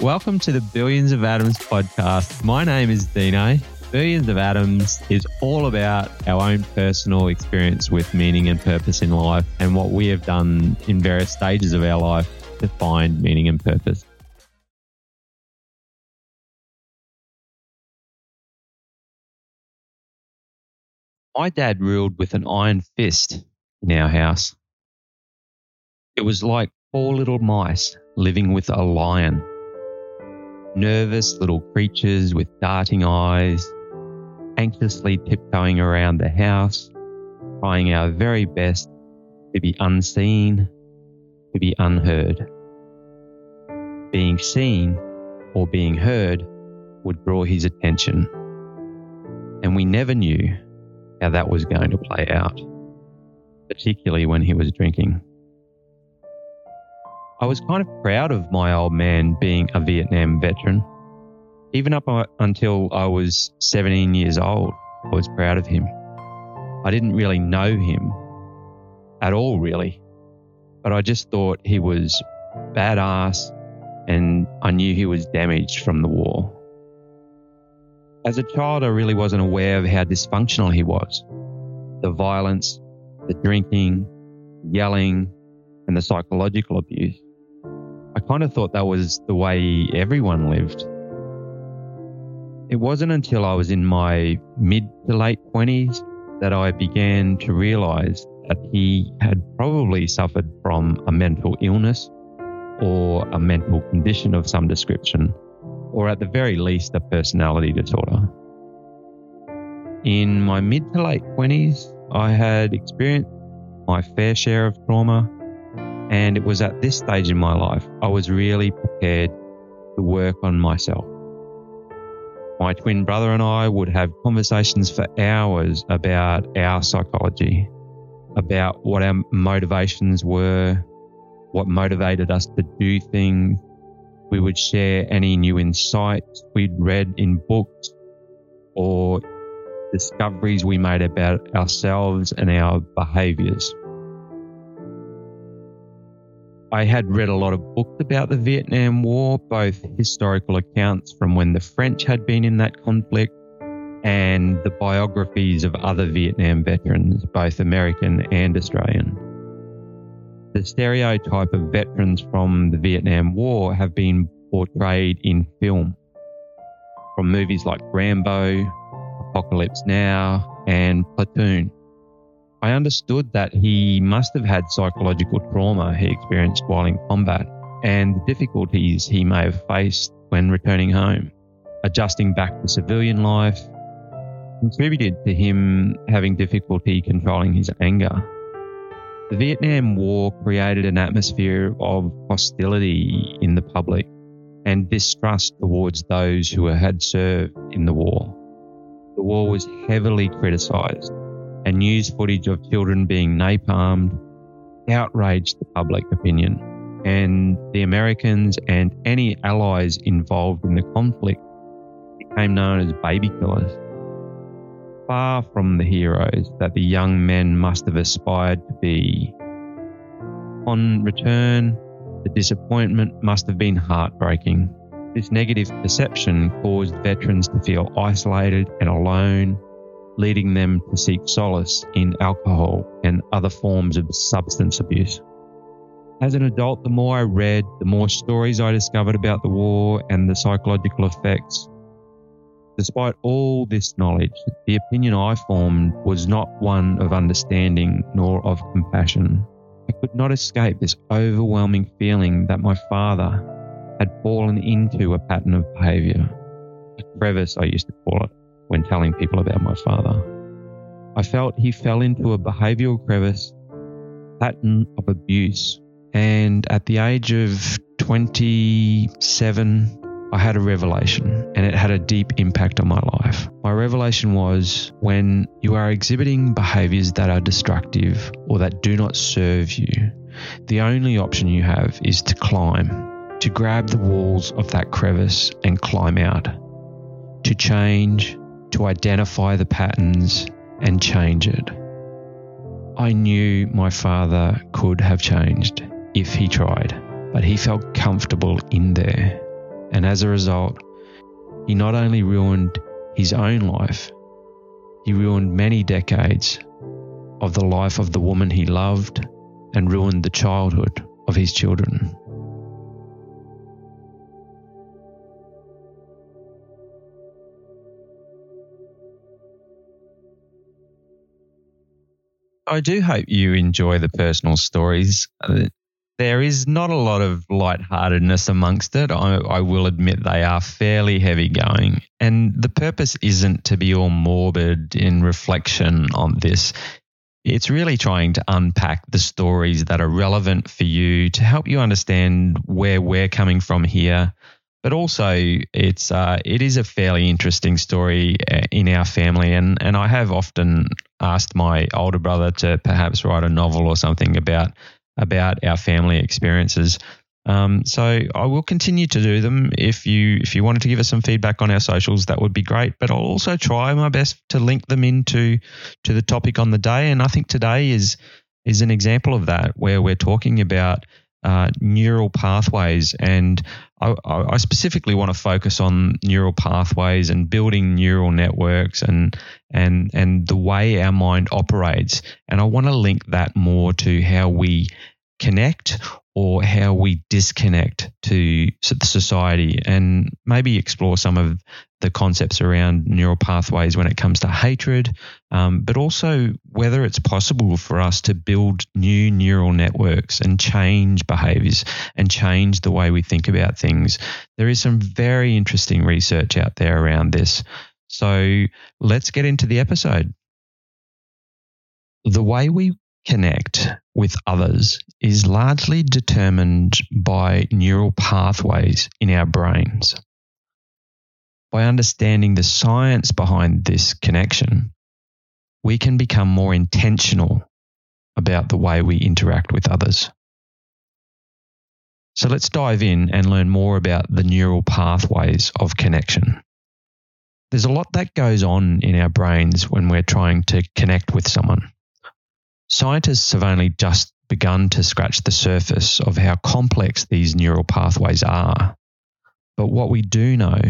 Welcome to the Billions of Atoms podcast. My name is Dino. Billions of Atoms is all about our own personal experience with meaning and purpose in life and what we have done in various stages of our life to find meaning and purpose. My dad ruled with an iron fist in our house. It was like four little mice living with a lion nervous little creatures with darting eyes, anxiously tiptoeing around the house, trying our very best to be unseen, to be unheard. Being seen or being heard would draw his attention, and we never knew how that was going to play out, particularly when he was drinking. I was kind of proud of my old man being a Vietnam veteran. Even up uh, until I was 17 years old, I was proud of him. I didn't really know him at all, really, but I just thought he was badass and I knew he was damaged from the war. As a child, I really wasn't aware of how dysfunctional he was. The violence, the drinking, yelling, and the psychological abuse. I kind of thought that was the way everyone lived. It wasn't until I was in my mid to late 20s that I began to realize that he had probably suffered from a mental illness or a mental condition of some description, or at the very least, a personality disorder. In my mid to late 20s, I had experienced my fair share of trauma and it was at this stage in my life I was really prepared to work on myself. My twin brother and I would have conversations for hours about our psychology, about what our motivations were, what motivated us to do things. We would share any new insights we'd read in books or discoveries we made about ourselves and our behaviors. I had read a lot of books about the Vietnam War, both historical accounts from when the French had been in that conflict and the biographies of other Vietnam veterans, both American and Australian. The stereotype of veterans from the Vietnam War have been portrayed in film, from movies like Rambo, Apocalypse Now, and Platoon. I understood that he must have had psychological trauma he experienced while in combat and the difficulties he may have faced when returning home. Adjusting back to civilian life contributed to him having difficulty controlling his anger. The Vietnam War created an atmosphere of hostility in the public and distrust towards those who had served in the war. The war was heavily criticised and news footage of children being napalmed outraged the public opinion. And the Americans and any allies involved in the conflict became known as baby killers. Far from the heroes that the young men must have aspired to be. On return, the disappointment must have been heartbreaking. This negative perception caused veterans to feel isolated and alone leading them to seek solace in alcohol and other forms of substance abuse. As an adult, the more I read, the more stories I discovered about the war and the psychological effects. Despite all this knowledge, the opinion I formed was not one of understanding nor of compassion. I could not escape this overwhelming feeling that my father had fallen into a pattern of behaviour, a crevice I used to call it when telling people about my father. I felt he fell into a behavioral crevice, pattern of abuse. And at the age of 27, I had a revelation and it had a deep impact on my life. My revelation was when you are exhibiting behaviors that are destructive or that do not serve you, the only option you have is to climb, to grab the walls of that crevice and climb out, to change, to identify the patterns and change it. I knew my father could have changed if he tried, but he felt comfortable in there. And as a result, he not only ruined his own life, he ruined many decades of the life of the woman he loved and ruined the childhood of his children. I do hope you enjoy the personal stories. There is not a lot of lightheartedness amongst it. I, I, will admit they are fairly heavy going. And the purpose isn't to be all morbid in reflection on this. It's really trying to unpack the stories that are relevant for you to help you understand where we're coming from here. But also, it's uh, it is a fairly interesting story uh, in our family, and, and I have often asked my older brother to perhaps write a novel or something about about our family experiences. Um, so I will continue to do them. If you if you wanted to give us some feedback on our socials, that would be great. But I'll also try my best to link them into to the topic on the day. And I think today is is an example of that, where we're talking about uh, neural pathways. And I, I, specifically want to focus on neural pathways and building neural networks and and and the way our mind operates. And I want to link that more to how we connect or how we disconnect to society and maybe explore some of the concepts around neural pathways when it comes to hatred, um, but also whether it's possible for us to build new neural networks and change behaviors and change the way we think about things. There is some very interesting research out there around this. So let's get into the episode. The way we connect with others is largely determined by neural pathways in our brains. By understanding the science behind this connection, we can become more intentional about the way we interact with others. So let's dive in and learn more about the neural pathways of connection. There's a lot that goes on in our brains when we're trying to connect with someone. Scientists have only just begun to scratch the surface of how complex these neural pathways are. But what we do know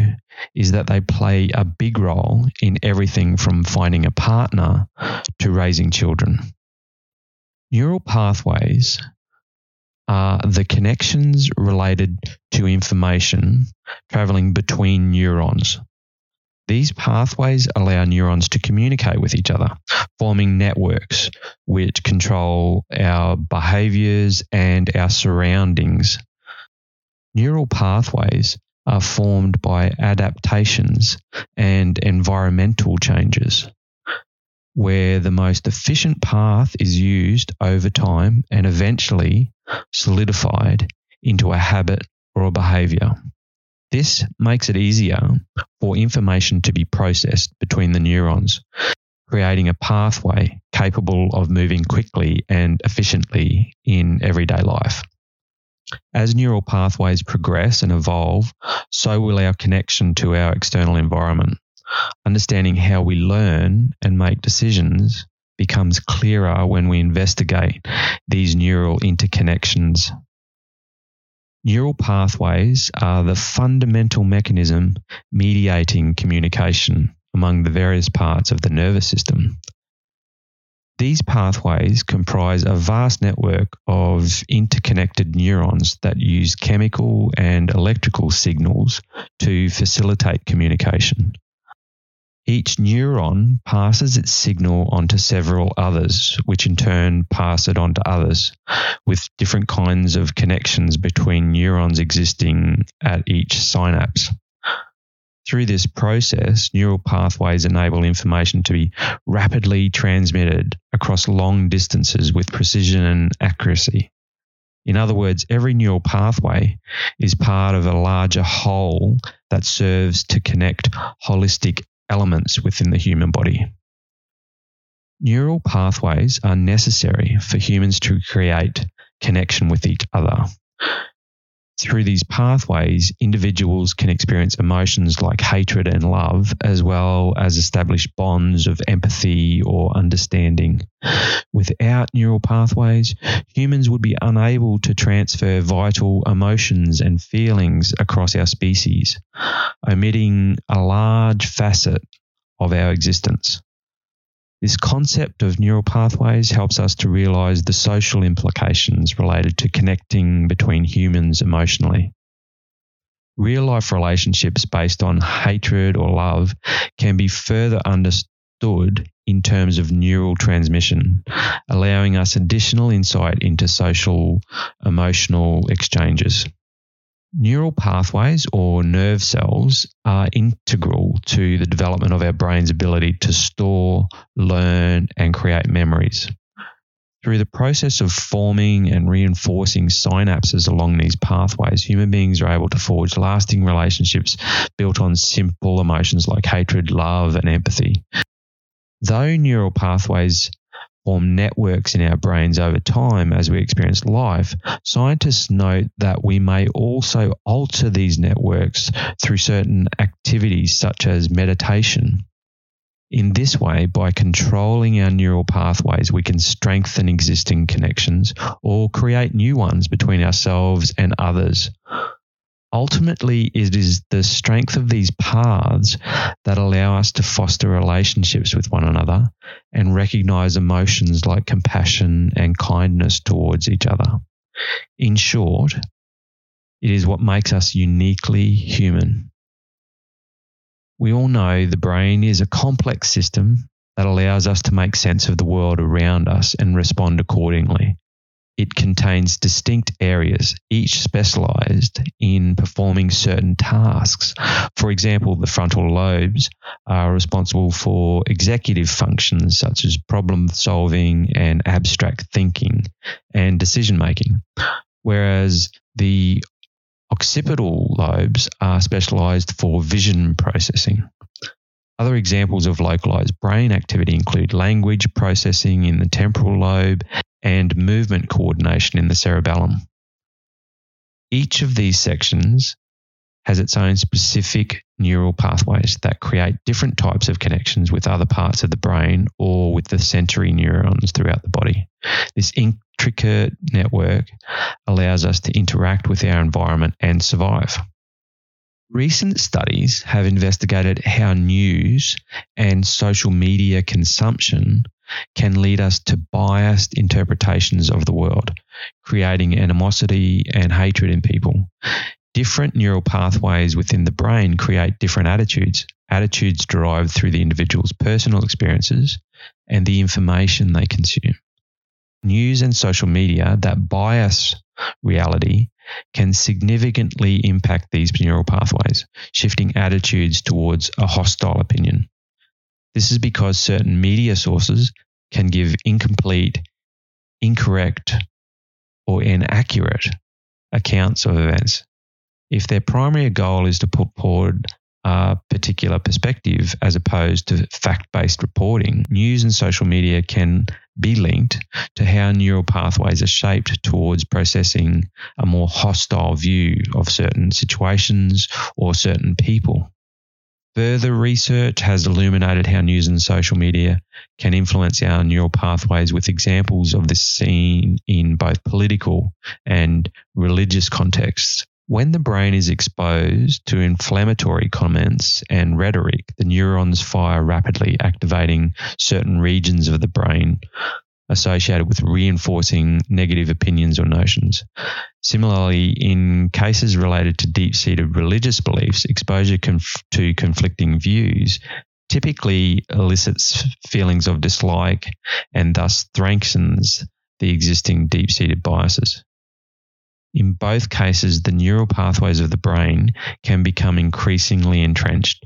is that they play a big role in everything from finding a partner to raising children. Neural pathways are the connections related to information traveling between neurons. These pathways allow neurons to communicate with each other, forming networks which control our behaviors and our surroundings. Neural pathways are formed by adaptations and environmental changes, where the most efficient path is used over time and eventually solidified into a habit or a behavior. This makes it easier for information to be processed between the neurons, creating a pathway capable of moving quickly and efficiently in everyday life. As neural pathways progress and evolve, so will our connection to our external environment. Understanding how we learn and make decisions becomes clearer when we investigate these neural interconnections Neural pathways are the fundamental mechanism mediating communication among the various parts of the nervous system. These pathways comprise a vast network of interconnected neurons that use chemical and electrical signals to facilitate communication. Each neuron passes its signal onto several others, which in turn pass it on to others, with different kinds of connections between neurons existing at each synapse. Through this process, neural pathways enable information to be rapidly transmitted across long distances with precision and accuracy. In other words, every neural pathway is part of a larger whole that serves to connect holistic elements within the human body. Neural pathways are necessary for humans to create connection with each other. Through these pathways, individuals can experience emotions like hatred and love, as well as establish bonds of empathy or understanding. Without neural pathways, humans would be unable to transfer vital emotions and feelings across our species, omitting a large facet of our existence. This concept of neural pathways helps us to realize the social implications related to connecting between humans emotionally. Real life relationships based on hatred or love can be further understood in terms of neural transmission, allowing us additional insight into social emotional exchanges. Neural pathways or nerve cells are integral to the development of our brain's ability to store, learn, and create memories. Through the process of forming and reinforcing synapses along these pathways, human beings are able to forge lasting relationships built on simple emotions like hatred, love, and empathy. Though neural pathways form networks in our brains over time as we experience life, scientists note that we may also alter these networks through certain activities such as meditation. In this way, by controlling our neural pathways, we can strengthen existing connections or create new ones between ourselves and others. Ultimately, it is the strength of these paths that allow us to foster relationships with one another and recognize emotions like compassion and kindness towards each other. In short, it is what makes us uniquely human. We all know the brain is a complex system that allows us to make sense of the world around us and respond accordingly it contains distinct areas, each specialized in performing certain tasks. For example, the frontal lobes are responsible for executive functions such as problem solving and abstract thinking and decision making, whereas the occipital lobes are specialized for vision processing. Other examples of localized brain activity include language processing in the temporal lobe and movement coordination in the cerebellum. Each of these sections has its own specific neural pathways that create different types of connections with other parts of the brain or with the sensory neurons throughout the body. This intricate network allows us to interact with our environment and survive. Recent studies have investigated how news and social media consumption can lead us to biased interpretations of the world, creating animosity and hatred in people. Different neural pathways within the brain create different attitudes, attitudes derived through the individual's personal experiences and the information they consume. News and social media that bias reality can significantly impact these neural pathways, shifting attitudes towards a hostile opinion. This is because certain media sources can give incomplete, incorrect, or inaccurate accounts of events. If their primary goal is to put forward a particular perspective as opposed to fact based reporting, news and social media can be linked to how neural pathways are shaped towards processing a more hostile view of certain situations or certain people. Further research has illuminated how news and social media can influence our neural pathways with examples of this seen in both political and religious contexts. When the brain is exposed to inflammatory comments and rhetoric, the neurons fire rapidly, activating certain regions of the brain associated with reinforcing negative opinions or notions. Similarly, in cases related to deep seated religious beliefs, exposure conf- to conflicting views typically elicits feelings of dislike and thus strengthens the existing deep seated biases. In both cases, the neural pathways of the brain can become increasingly entrenched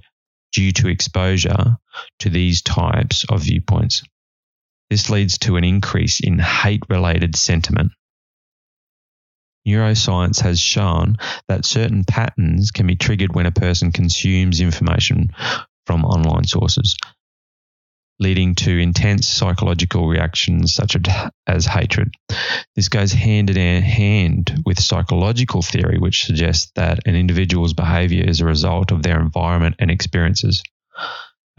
due to exposure to these types of viewpoints. This leads to an increase in hate related sentiment. Neuroscience has shown that certain patterns can be triggered when a person consumes information from online sources. leading to intense psychological reactions such as hatred. This goes hand in hand with psychological theory, which suggests that an individual's behavior is a result of their environment and experiences.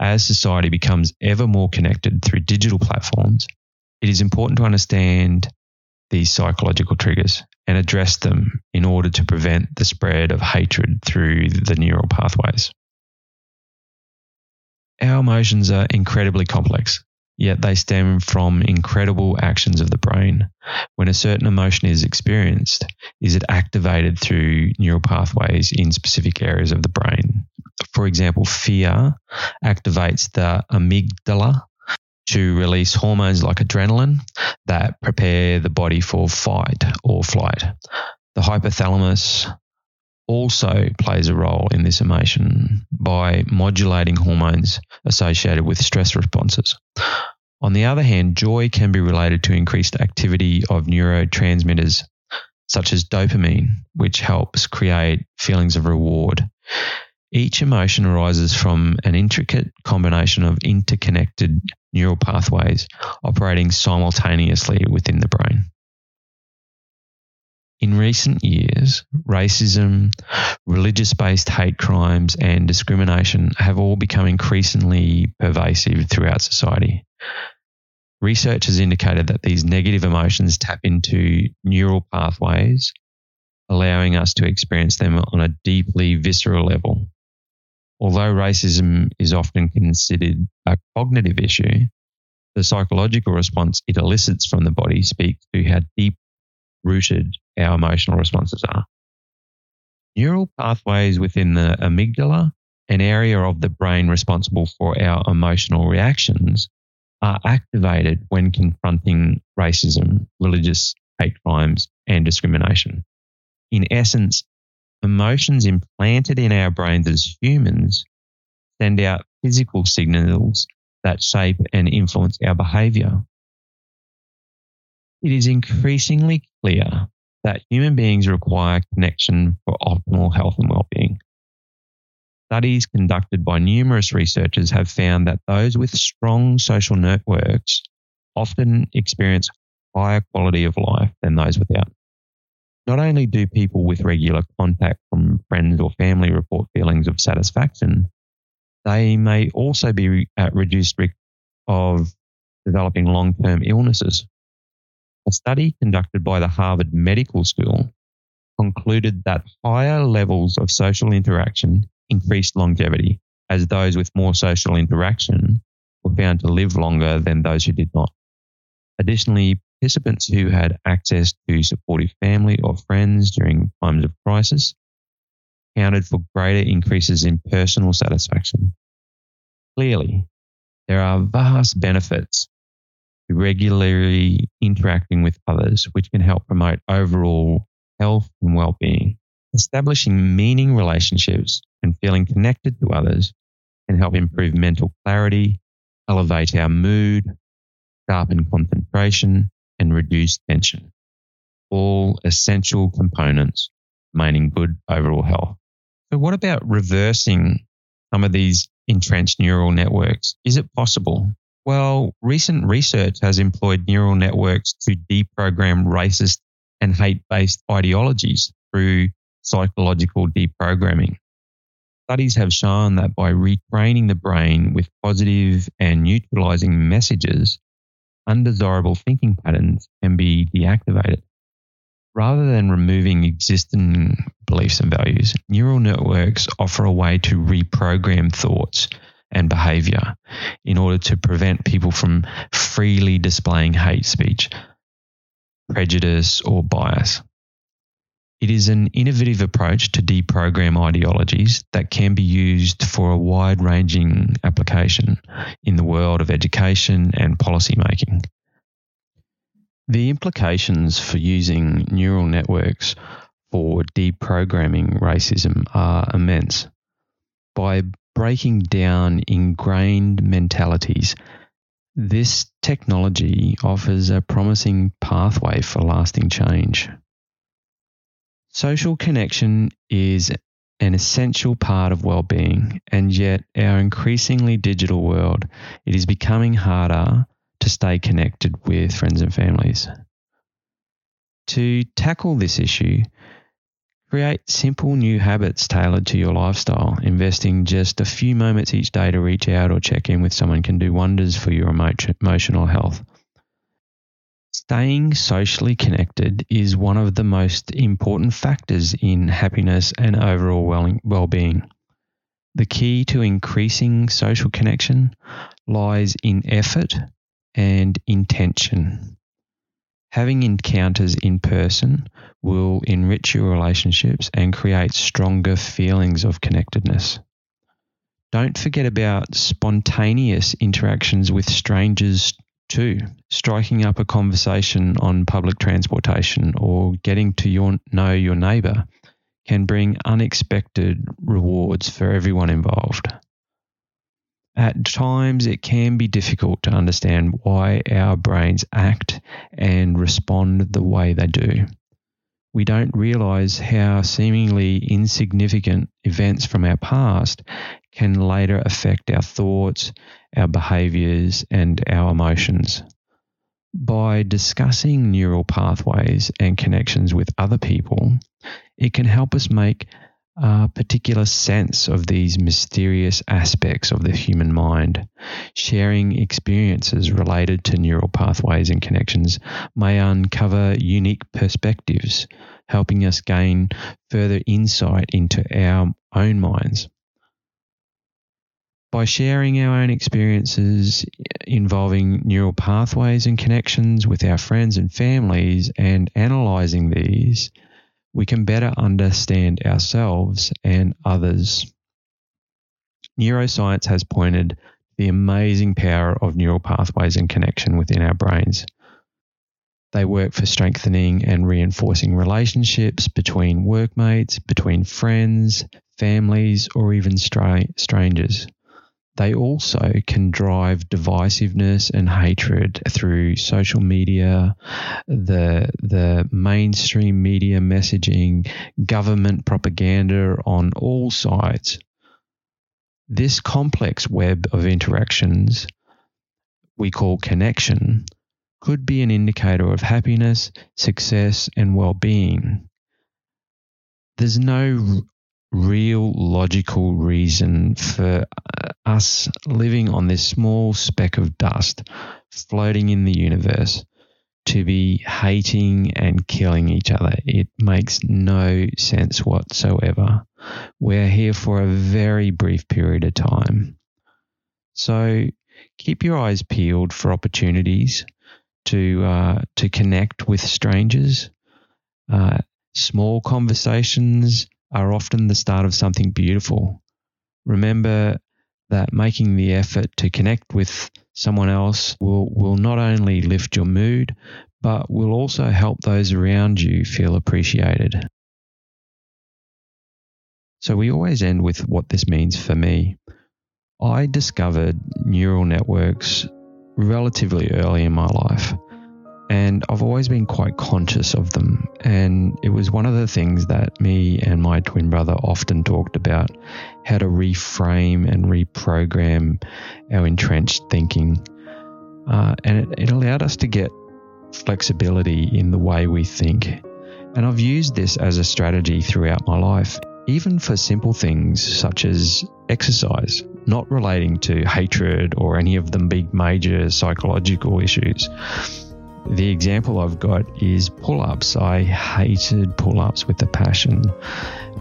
As society becomes ever more connected through digital platforms, it is important to understand these psychological triggers and address them in order to prevent the spread of hatred through the neural pathways. Our emotions are incredibly complex, yet they stem from incredible actions of the brain. When a certain emotion is experienced, is it activated through neural pathways in specific areas of the brain? For example, fear activates the amygdala to release hormones like adrenaline that prepare the body for fight or flight. The hypothalamus also plays a role in this emotion by modulating hormones associated with stress responses. On the other hand, joy can be related to increased activity of neurotransmitters such as dopamine, which helps create feelings of reward. Each emotion arises from an intricate combination of interconnected neural pathways operating simultaneously within the brain. In recent years, racism, religious based hate crimes, and discrimination have all become increasingly pervasive throughout society. Research has indicated that these negative emotions tap into neural pathways, allowing us to experience them on a deeply visceral level. Although racism is often considered a cognitive issue, the psychological response it elicits from the body speaks to how deep rooted our emotional responses are. Neural pathways within the amygdala, an area of the brain responsible for our emotional reactions, are activated when confronting racism, religious hate crimes, and discrimination. In essence, emotions implanted in our brains as humans send out physical signals that shape and influence our behavior. It is increasingly clear that human beings require connection for optimal health and well-being. Studies conducted by numerous researchers have found that those with strong social networks often experience higher quality of life than those without. Not only do people with regular contact from friends or family report feelings of satisfaction, they may also be at reduced risk of developing long term illnesses. A study conducted by the Harvard Medical School concluded that higher levels of social interaction increased longevity, as those with more social interaction were found to live longer than those who did not. Additionally, participants who had access to supportive family or friends during times of crisis accounted for greater increases in personal satisfaction. Clearly, there are vast benefits to regularly interacting with others, which can help promote overall health and well being. Establishing meaning relationships and feeling connected to others can help improve mental clarity, elevate our mood, sharpen concentration, and reduce tension. All essential components maintaining good overall health. But what about reversing some of these entrenched neural networks? Is it possible? Well, recent research has employed neural networks to deprogram racist and hate based ideologies through psychological deprogramming. Studies have shown that by retraining the brain with positive and neutralizing messages, undesirable thinking patterns can be deactivated. Rather than removing existing beliefs and values, neural networks offer a way to reprogram thoughts and behavior in order to prevent people from freely displaying hate speech, prejudice, or bias. It is an innovative approach to deprogram ideologies that can be used for a wide ranging application in the world of education and policymaking. The implications for using neural networks for deprogramming racism are immense. By breaking down ingrained mentalities, this technology offers a promising pathway for lasting change. Social connection is an essential part of well-being, and yet our increasingly digital world, it is becoming harder to stay connected with friends and families. To tackle this issue, create simple new habits tailored to your lifestyle. Investing just a few moments each day to reach out or check in with someone can do wonders for your emotional health. Staying socially connected is one of the most important factors in happiness and overall well being. The key to increasing social connection lies in effort and intention. Having encounters in person will enrich your relationships and create stronger feelings of connectedness. Don't forget about spontaneous interactions with strangers too. Striking up a conversation on public transportation or getting to your, know your neighbour can bring unexpected rewards for everyone involved. At times, it can be difficult to understand why our brains act and respond the way they do. We don't realize how seemingly insignificant events from our past can later affect our thoughts, our behaviors, and our emotions. By discussing neural pathways and connections with other people, it can help us make a particular sense of these mysterious aspects of the human mind. Sharing experiences related to neural pathways and connections may uncover unique perspectives, helping us gain further insight into our own minds. By sharing our own experiences involving neural pathways and connections with our friends and families and analyzing these, we can better understand ourselves and others. Neuroscience has pointed the amazing power of neural pathways and connection within our brains. They work for strengthening and reinforcing relationships between workmates, between friends, families, or even stra- strangers. They also can drive divisiveness and hatred through social media, the, the mainstream media messaging, government propaganda on all sides. This complex web of interactions we call connection could be an indicator of happiness, success, and well being. There's no real logical reason for uh, us living on this small speck of dust floating in the universe to be hating and killing each other. It makes no sense whatsoever. We're here for a very brief period of time. So keep your eyes peeled for opportunities to uh, to connect with strangers. Uh, small conversations are often the start of something beautiful. Remember that making the effort to connect with someone else will, will not only lift your mood, but will also help those around you feel appreciated. So, we always end with what this means for me. I discovered neural networks relatively early in my life and I've always been quite conscious of them. And it was one of the things that me and my twin brother often talked about how to reframe and reprogram our entrenched thinking. Uh, and it, it allowed us to get flexibility in the way we think. And I've used this as a strategy throughout my life, even for simple things such as exercise, not relating to hatred or any of the big major psychological issues. The example I've got is pull ups. I hated pull ups with a passion,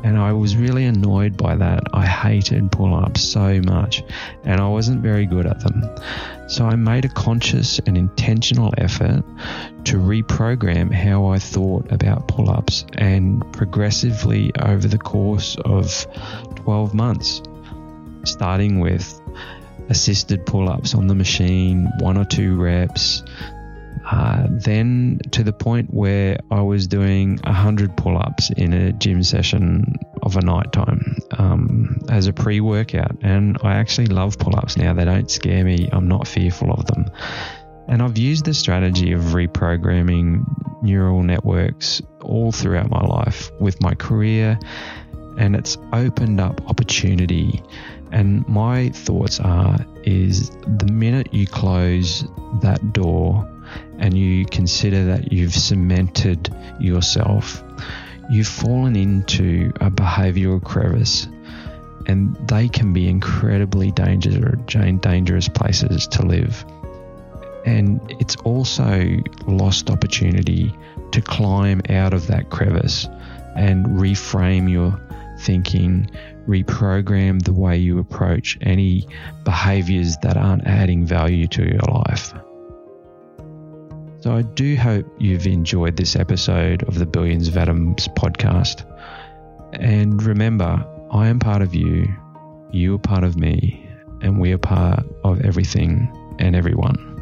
and I was really annoyed by that. I hated pull ups so much, and I wasn't very good at them. So I made a conscious and intentional effort to reprogram how I thought about pull ups, and progressively over the course of 12 months, starting with assisted pull ups on the machine, one or two reps, uh, then to the point where I was doing 100 pull ups in a gym session of a night time um, as a pre workout. And I actually love pull ups now. They don't scare me, I'm not fearful of them. And I've used the strategy of reprogramming neural networks all throughout my life with my career and it's opened up opportunity. And my thoughts are is the minute you close that door and you consider that you've cemented yourself, you've fallen into a behavioral crevice and they can be incredibly dangerous, dangerous places to live. And it's also lost opportunity to climb out of that crevice and reframe your thinking, reprogram the way you approach any behaviors that aren't adding value to your life. So, I do hope you've enjoyed this episode of the Billions of Atoms podcast. And remember, I am part of you, you are part of me, and we are part of everything and everyone.